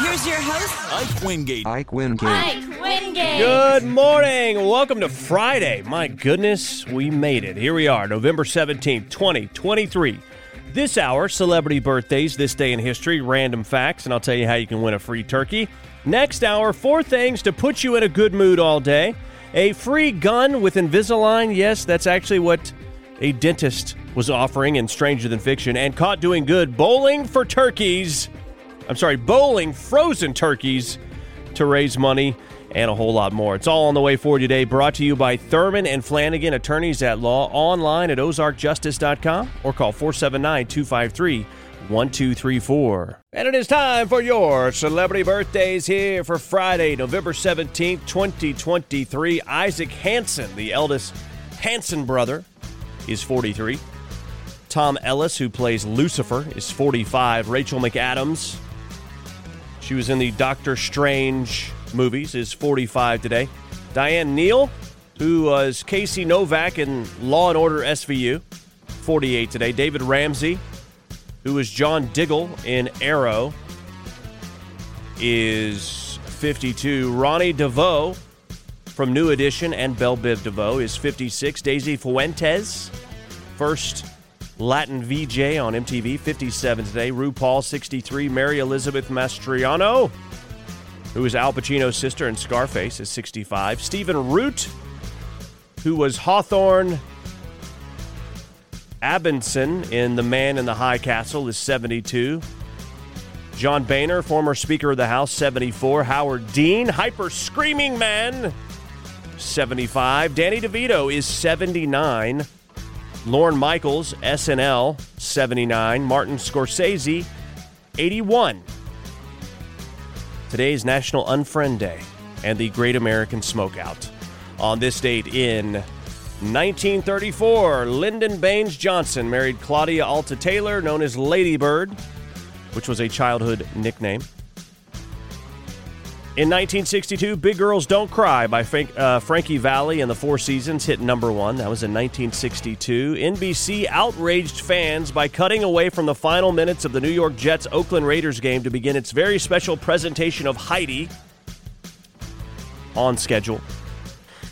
Here's your host, Ike Wingate. Ike Wingate. Ike Wingate. Good morning. Welcome to Friday. My goodness, we made it. Here we are, November 17th, 2023. This hour, celebrity birthdays, this day in history, random facts, and I'll tell you how you can win a free turkey. Next hour, four things to put you in a good mood all day. A free gun with Invisalign. Yes, that's actually what a dentist was offering in Stranger Than Fiction. And caught doing good bowling for turkeys. I'm sorry, bowling frozen turkeys to raise money and a whole lot more. It's all on the way for you today, brought to you by Thurman and Flanagan, attorneys at law, online at ozarkjustice.com or call 479 253 1234. And it is time for your celebrity birthdays here for Friday, November 17th, 2023. Isaac Hansen, the eldest Hansen brother, is 43. Tom Ellis, who plays Lucifer, is 45. Rachel McAdams, she was in the Doctor Strange movies, is 45 today. Diane Neal, who was Casey Novak in Law and Order SVU, 48 today. David Ramsey, who was John Diggle in Arrow, is 52. Ronnie DeVoe from New Edition and Belle Biv DeVoe is 56. Daisy Fuentes, first Latin VJ on MTV, 57 today. RuPaul, 63. Mary Elizabeth Mastrantonio, who is Al Pacino's sister in Scarface, is 65. Stephen Root, who was Hawthorne Abendsen in The Man in the High Castle, is 72. John Boehner, former Speaker of the House, 74. Howard Dean, Hyper Screaming Man, 75. Danny DeVito is 79. Lorne Michaels, SNL, 79. Martin Scorsese, 81. Today's National Unfriend Day and the Great American Smokeout. On this date in 1934, Lyndon Baines Johnson married Claudia Alta Taylor, known as Lady Bird, which was a childhood nickname. In 1962, Big Girls Don't Cry by Frank, uh, Frankie Valli and the Four Seasons hit number one. That was in 1962. NBC outraged fans by cutting away from the final minutes of the New York Jets Oakland Raiders game to begin its very special presentation of Heidi on schedule.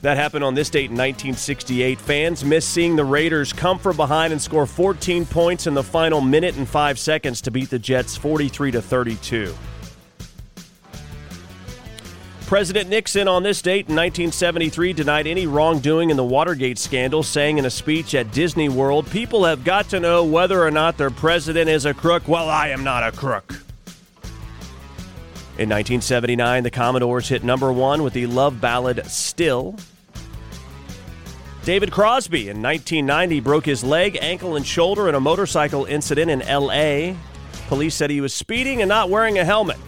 That happened on this date in 1968. Fans missed seeing the Raiders come from behind and score 14 points in the final minute and five seconds to beat the Jets 43 to 32. President Nixon on this date in 1973 denied any wrongdoing in the Watergate scandal, saying in a speech at Disney World, People have got to know whether or not their president is a crook. Well, I am not a crook. In 1979, the Commodores hit number one with the love ballad Still. David Crosby in 1990 broke his leg, ankle, and shoulder in a motorcycle incident in L.A. Police said he was speeding and not wearing a helmet.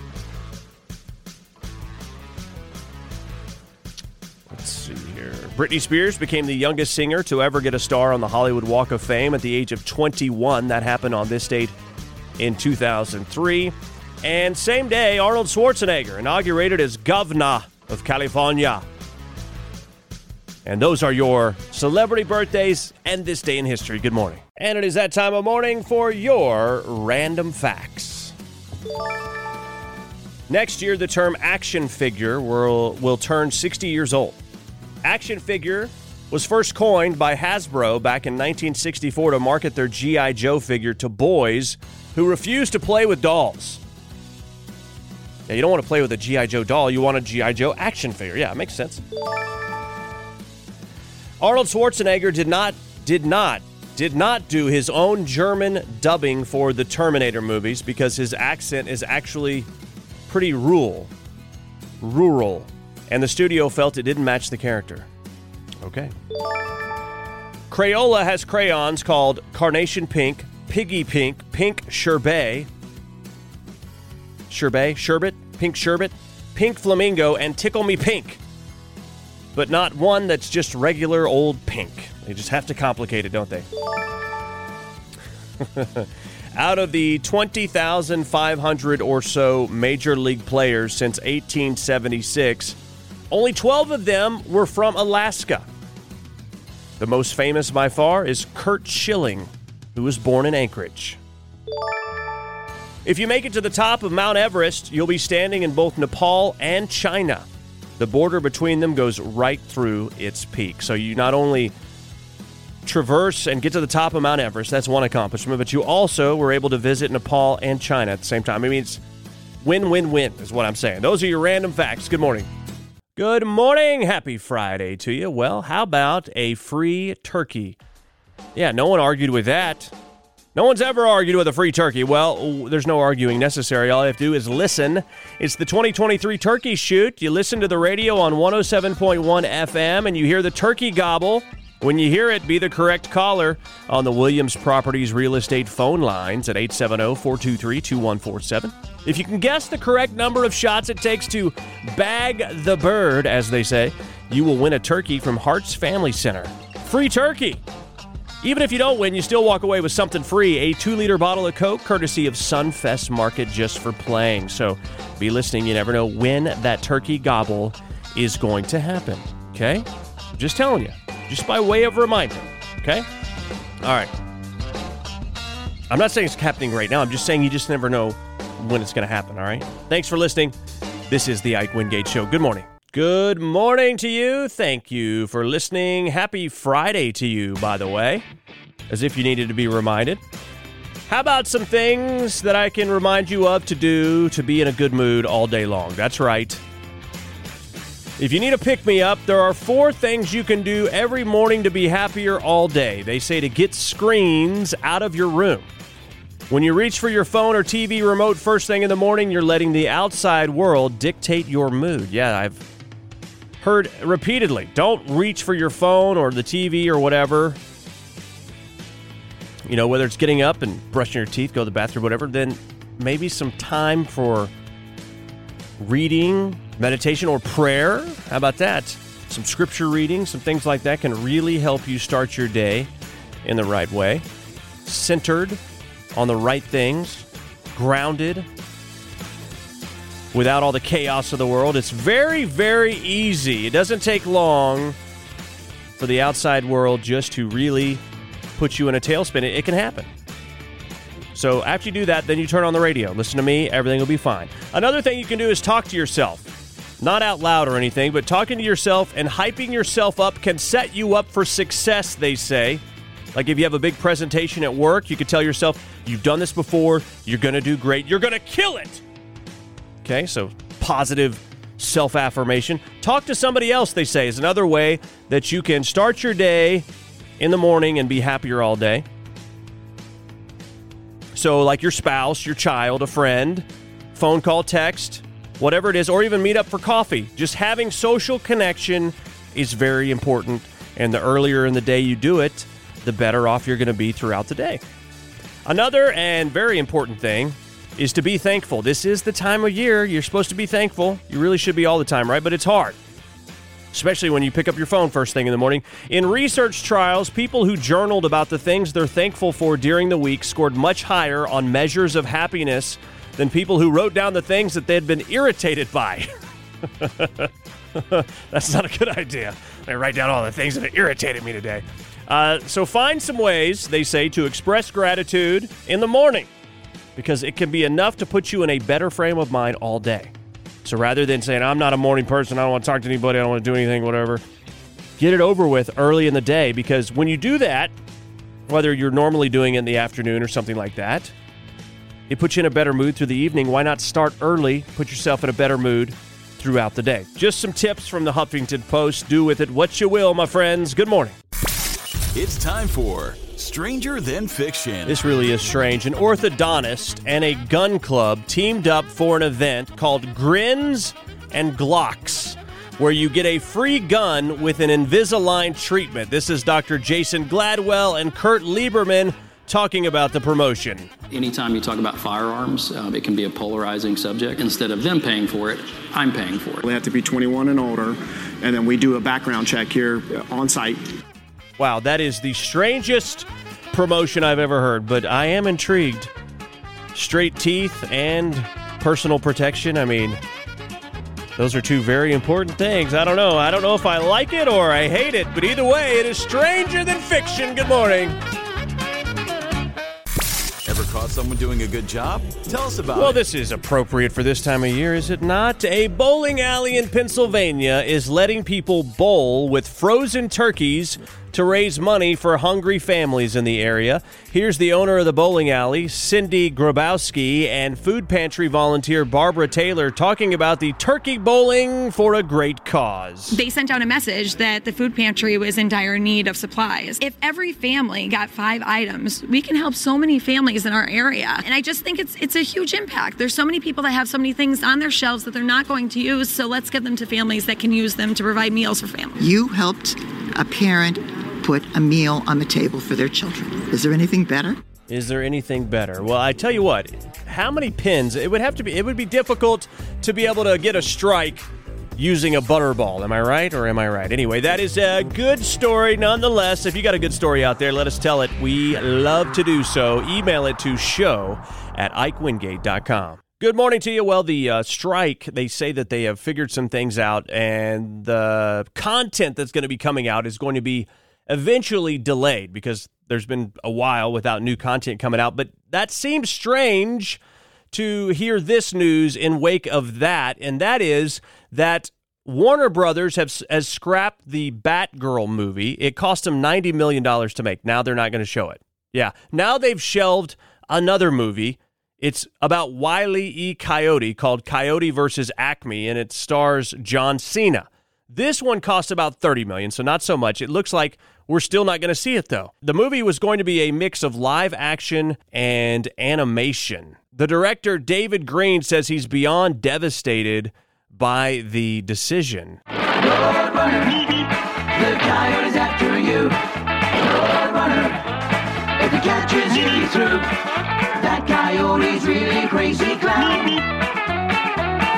Let's see here. Britney Spears became the youngest singer to ever get a star on the Hollywood Walk of Fame at the age of 21. That happened on this date in 2003. And same day, Arnold Schwarzenegger inaugurated as governor of California. And those are your celebrity birthdays and this day in history. Good morning. And it is that time of morning for your random facts. Next year, the term action figure will, will turn 60 years old. Action figure was first coined by Hasbro back in 1964 to market their G.I. Joe figure to boys who refused to play with dolls. Yeah, you don't want to play with a G.I. Joe doll. You want a G.I. Joe action figure. Yeah, it makes sense. Arnold Schwarzenegger did not, did not, did not do his own German dubbing for the Terminator movies because his accent is actually pretty rural. Rural. And the studio felt it didn't match the character. Okay. Crayola has crayons called Carnation Pink, Piggy Pink, Pink Sherbet, Sherbet, Sherbet, Pink Sherbet, Pink Flamingo, and Tickle Me Pink. But not one that's just regular old pink. They just have to complicate it, don't they? Out of the 20,500 or so major league players since 1876, only 12 of them were from Alaska. The most famous by far is Curt Schilling, who was born in Anchorage. If you make it to the top of Mount Everest, you'll be standing in both Nepal and China. The border between them goes right through its peak. So you not only traverse and get to the top of Mount Everest, that's one accomplishment, but you also were able to visit Nepal and China at the same time. I mean, it's win win win, is what I'm saying. Those are your random facts. Good morning. Good morning. Happy Friday to you. Well, how about a free turkey? Yeah, no one argued with that. No one's ever argued with a free turkey. Well, there's no arguing necessary. All you have to do is listen. It's the 2023 Turkey Shoot. You listen to the radio on 107.1 FM and you hear the turkey gobble. When you hear it, be the correct caller on the Williams Properties Real Estate phone lines at 870 423 2147. If you can guess the correct number of shots it takes to bag the bird, as they say, you will win a turkey from Hearts Family Center. Free turkey! Even if you don't win, you still walk away with something free a two liter bottle of Coke, courtesy of Sunfest Market, just for playing. So be listening. You never know when that turkey gobble is going to happen. Okay? Just telling you, just by way of reminder. Okay? All right. I'm not saying it's happening right now. I'm just saying you just never know when it's going to happen. All right? Thanks for listening. This is the Ike Wingate Show. Good morning. Good morning to you. Thank you for listening. Happy Friday to you, by the way, as if you needed to be reminded. How about some things that I can remind you of to do to be in a good mood all day long? That's right. If you need a pick me up, there are four things you can do every morning to be happier all day. They say to get screens out of your room. When you reach for your phone or TV remote first thing in the morning, you're letting the outside world dictate your mood. Yeah, I've heard repeatedly don't reach for your phone or the TV or whatever. You know, whether it's getting up and brushing your teeth, go to the bathroom, whatever, then maybe some time for reading, meditation, or prayer. How about that? Some scripture reading, some things like that can really help you start your day in the right way. Centered on the right things, grounded, without all the chaos of the world. It's very, very easy. It doesn't take long for the outside world just to really put you in a tailspin. It, can happen. So after you do that, then you turn on the radio. Listen to me, everything will be fine. Another thing you can do is talk to yourself. Not out loud or anything, but talking to yourself and hyping yourself up can set you up for success, they say. Like if you have a big presentation at work, you could tell yourself, you've done this before, you're going to do great, you're going to kill it. Okay, so positive self affirmation. Talk to somebody else, they say, is another way that you can start your day in the morning and be happier all day. So, like your spouse, your child, a friend, phone call, text, whatever it is, or even meet up for coffee. Just having social connection is very important. And the earlier in the day you do it, the better off you're going to be throughout the day. Another and very important thing is to be thankful. This is the time of year you're supposed to be thankful. You really should be all the time, right? But it's hard, especially when you pick up your phone first thing in the morning. In research trials, people who journaled about the things they're thankful for during the week scored much higher on measures of happiness than people who wrote down the things that they'd been irritated by. That's not a good idea. I write down all the things that irritated me today. Uh, so find some ways, they say, to express gratitude in the morning because it can be enough to put you in a better frame of mind all day. So rather than saying, I'm not a morning person, I don't want to talk to anybody, I don't want to do anything, whatever, get it over with early in the day because when you do that, whether you're normally doing it in the afternoon or something like that, it puts you in a better mood through the evening. Why not start early? Put yourself in a better mood throughout the day. Just some tips from the Huffington Post. Do with it what you will, my friends. Good morning. It's time for Stranger Than Fiction. This really is strange. An orthodontist and a gun club teamed up for an event called Grins and Glocks, where you get a free gun with an Invisalign treatment. This is Dr. Jason Gladwell and Kurt Lieberman talking about the promotion. Anytime you talk about firearms, um, it can be a polarizing subject. Instead of them paying for it, I'm paying for it. They have to be 21 and older, and then we do a background check here on site. Wow, that is the strangest promotion I've ever heard, but I am intrigued. Straight teeth and personal protection. I mean, those are two very important things. I don't know. I don't know if I like it or I hate it, but either way, it is stranger than fiction. Good morning. Ever caught someone doing a good job? Tell us about it. Well, it. this is appropriate for this time of year, is it not? A bowling alley in Pennsylvania is letting people bowl with frozen turkeys to raise money for hungry families in the area. Here's the owner of the bowling alley, Cindy Grabowski, and food pantry volunteer Barbara Taylor talking about the turkey bowling for a great cause. they sent out a message that the food pantry was in dire need of supplies. If every family got five items, we can help so many families in our area. And I just think it's it's a huge impact. There's so many people that have so many things on their shelves that they're not going to use, so let's give them to families that can use them to provide meals for families. You helped a parent put a meal on the table for their children. Is there anything better? Is there anything better? Well, I tell you what, how many pins? It would have to be it would be difficult to be able to get a strike using a butterball. Am I right or am I right? Anyway, that is a good story nonetheless. If you got a good story out there, let us tell it. We love to do so. Email it to show at ikewingate.com. Good morning to you. Well, the uh, strike, they say that they have figured some things out, and the content that's going to be coming out is going to be eventually delayed because there's been a while without new content coming out. But that seems strange to hear this news in wake of that, and that is that Warner Brothers have has scrapped the Batgirl movie. It cost them ninety million dollars to make. Now they're not going to show it. Yeah, now they've shelved another movie. It's about Wile E. Coyote called Coyote versus Acme, and it stars John Cena. This one cost about 30 million, so not so much. It looks like we're still not going to see it though. The movie was going to be a mix of live action and animation. The director David Green says he's beyond devastated by the decision. That coyote's really crazy clown.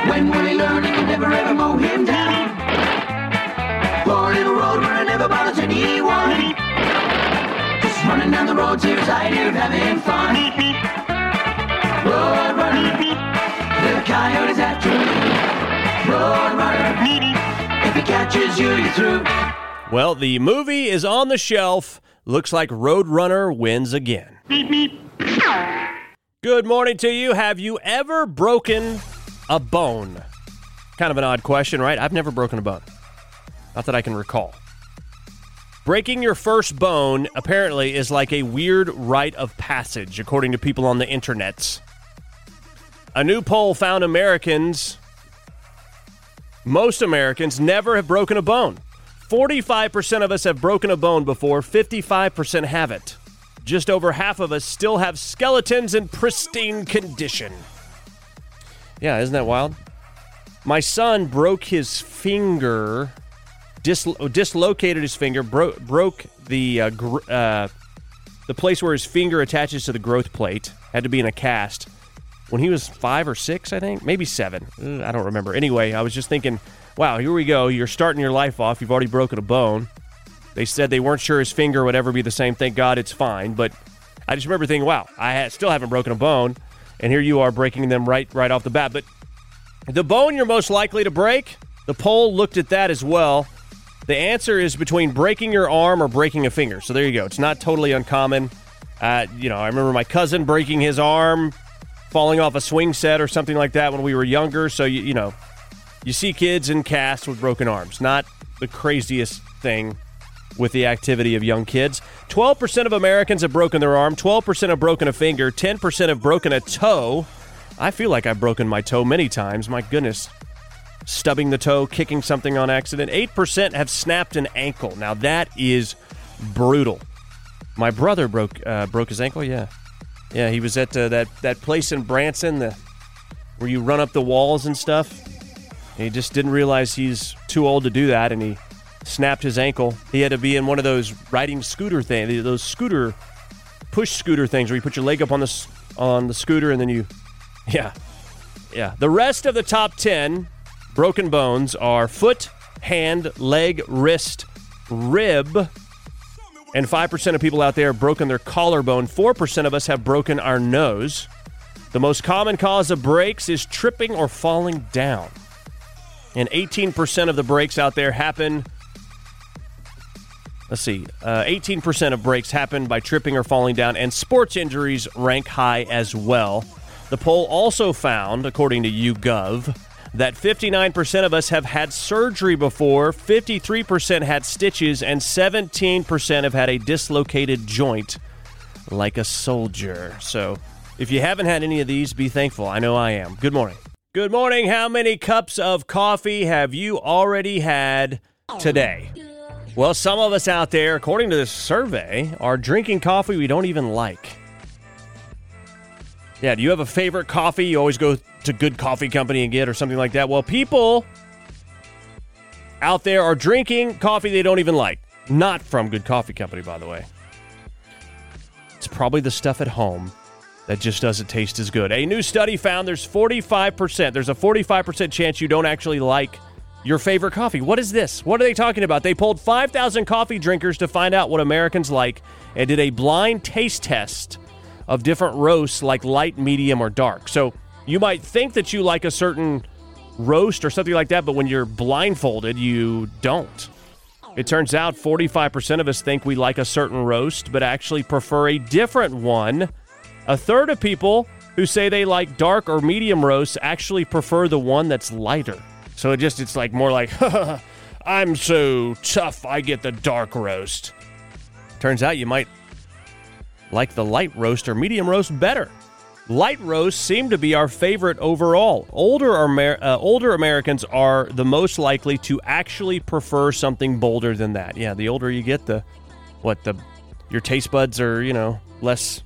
When will he learn he can never ever mow him down? Road never bothers anyone. Just running down the road to his idea of having fun. The coyote's after you. Well, the movie is on the shelf. Looks like Roadrunner wins again. Good morning to you. Have you ever broken a bone? Kind of an odd question, right? I've never broken a bone. Not that I can recall. Breaking your first bone apparently is like a weird rite of passage, according to people on the internets. A new poll found Americans, most Americans, never have broken a bone. 45% of us have broken a bone before, 55% haven't. Just over half of us still have skeletons in pristine condition. Yeah, isn't that wild? My son broke his finger, dislo- dislocated his finger, bro- broke the uh, gr- uh, the place where his finger attaches to the growth plate. Had to be in a cast when he was five or six, I think, maybe seven. Uh, I don't remember. Anyway, I was just thinking, wow, here we go. You're starting your life off. You've already broken a bone. They said they weren't sure his finger would ever be the same. Thank God it's fine. But I just remember thinking, wow, I still haven't broken a bone, and here you are breaking them right right off the bat. But the bone you're most likely to break, the poll looked at that as well. The answer is between breaking your arm or breaking a finger. So there you go. It's not totally uncommon. Uh, you know, I remember my cousin breaking his arm, falling off a swing set or something like that when we were younger. So you, you know, you see kids in casts with broken arms. Not the craziest thing with the activity of young kids. 12% of Americans have broken their arm, 12% have broken a finger, 10% have broken a toe. I feel like I've broken my toe many times. My goodness. Stubbing the toe, kicking something on accident. 8% have snapped an ankle. Now that is brutal. My brother broke uh, broke his ankle. Yeah, yeah. He was at uh, that that place in Branson, the where you run up the walls and stuff. And he just didn't realize he's too old to do that, and he snapped his ankle. He had to be in one of those riding scooter things, those scooter push scooter things where you put your leg up on the on the scooter and then you, yeah, yeah. The rest of the top ten broken bones are foot, hand, leg, wrist, rib. And 5% of people out there have broken their collarbone. 4% of us have broken our nose. The most common cause of breaks is tripping or falling down. And 18% of the breaks out there happen. Let's see. Uh, 18% of breaks happen by tripping or falling down, and sports injuries rank high as well. The poll also found, according to YouGov, that 59% of us have had surgery before, 53% had stitches, and 17% have had a dislocated joint like a soldier. So if you haven't had any of these, be thankful. I know I am. Good morning. Good morning. How many cups of coffee have you already had today? Well, some of us out there, according to this survey, are drinking coffee we don't even like. Yeah, do you have a favorite coffee you always go to Good Coffee Company and get or something like that? Well, people out there are drinking coffee they don't even like. Not from Good Coffee Company, by the way. It's probably the stuff at home that just doesn't taste as good. A new study found there's 45%, there's a 45% chance you don't actually like your favorite coffee. What is this? What are they talking about? They polled 5,000 coffee drinkers to find out what Americans like and did a blind taste test of different roasts like light, medium, or dark. So you might think that you like a certain roast or something like that, but when you're blindfolded, you don't. It turns out 45% of us think we like a certain roast, but actually prefer a different one. A third of people who say they like dark or medium roasts actually prefer the one that's lighter. So it just, it's like more like, I'm so tough, I get the dark roast. Turns out you might like the light roast or medium roast better. Light roasts seem to be our favorite overall. Older, Amer- uh, older Americans are the most likely to actually prefer something bolder than that. Yeah, the older you get, the what the your taste buds are, you know, less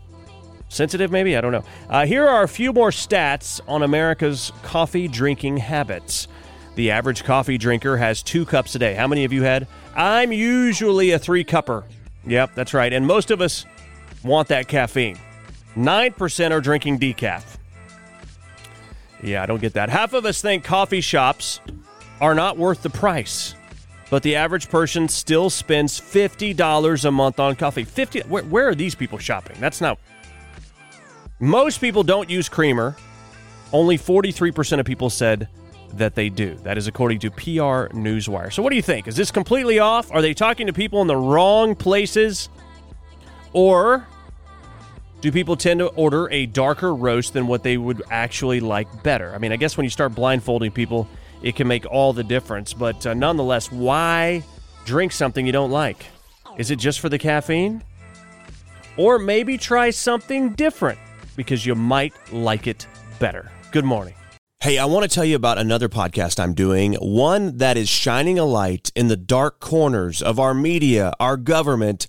sensitive. Maybe I don't know. Uh, here are a few more stats on America's coffee drinking habits. The average coffee drinker has two cups a day. How many of you had? I'm usually a three cupper. Yep, that's right. And most of us want that caffeine. 9% are drinking decaf. Yeah, I don't get that. Half of us think coffee shops are not worth the price, but the average person still spends $50 a month on coffee. 50 where, where are these people shopping? That's not Most people don't use creamer. Only 43% of people said that they do. That is according to PR Newswire. So what do you think? Is this completely off? Are they talking to people in the wrong places? Or do people tend to order a darker roast than what they would actually like better? I mean, I guess when you start blindfolding people, it can make all the difference. But uh, nonetheless, why drink something you don't like? Is it just for the caffeine? Or maybe try something different because you might like it better. Good morning. Hey, I want to tell you about another podcast I'm doing, one that is shining a light in the dark corners of our media, our government,